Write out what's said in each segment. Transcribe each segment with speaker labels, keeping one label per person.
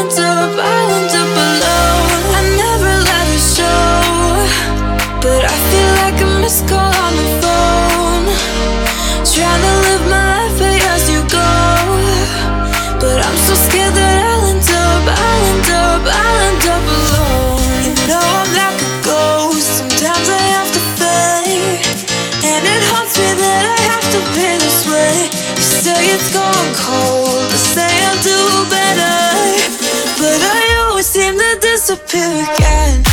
Speaker 1: into a body disappear again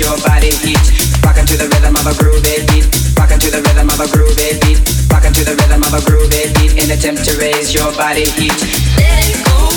Speaker 2: your body heat. Rockin' to the rhythm of a groovy beat. Rockin' to the rhythm of a groovy beat. Rockin' to the rhythm of a groovy beat. In attempt to raise your body heat.
Speaker 3: Let it go.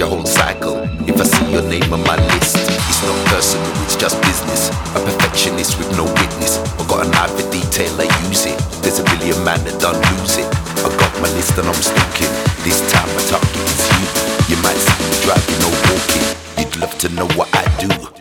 Speaker 4: your whole cycle. If I see your name on my list, it's not personal, it's just business. A perfectionist with no witness. I got an eye for detail, I use it. There's a billion man that don't lose it. I got my list and I'm sticking. This time I target is you. You might see me driving or walking. You'd love to know what I do.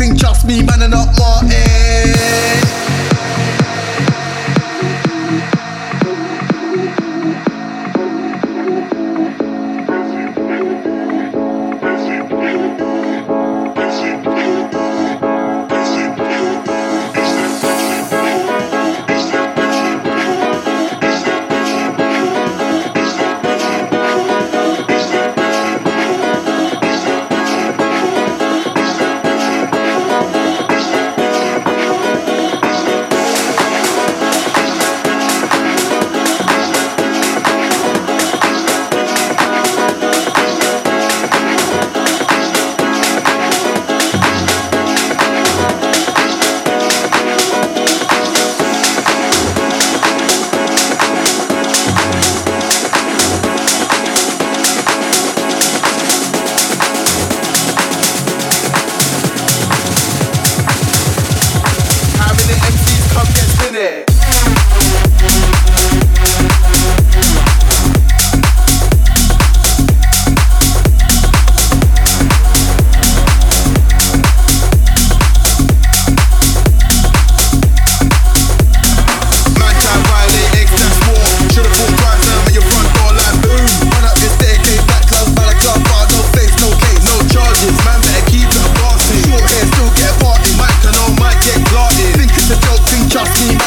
Speaker 5: think me, man, and not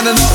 Speaker 5: and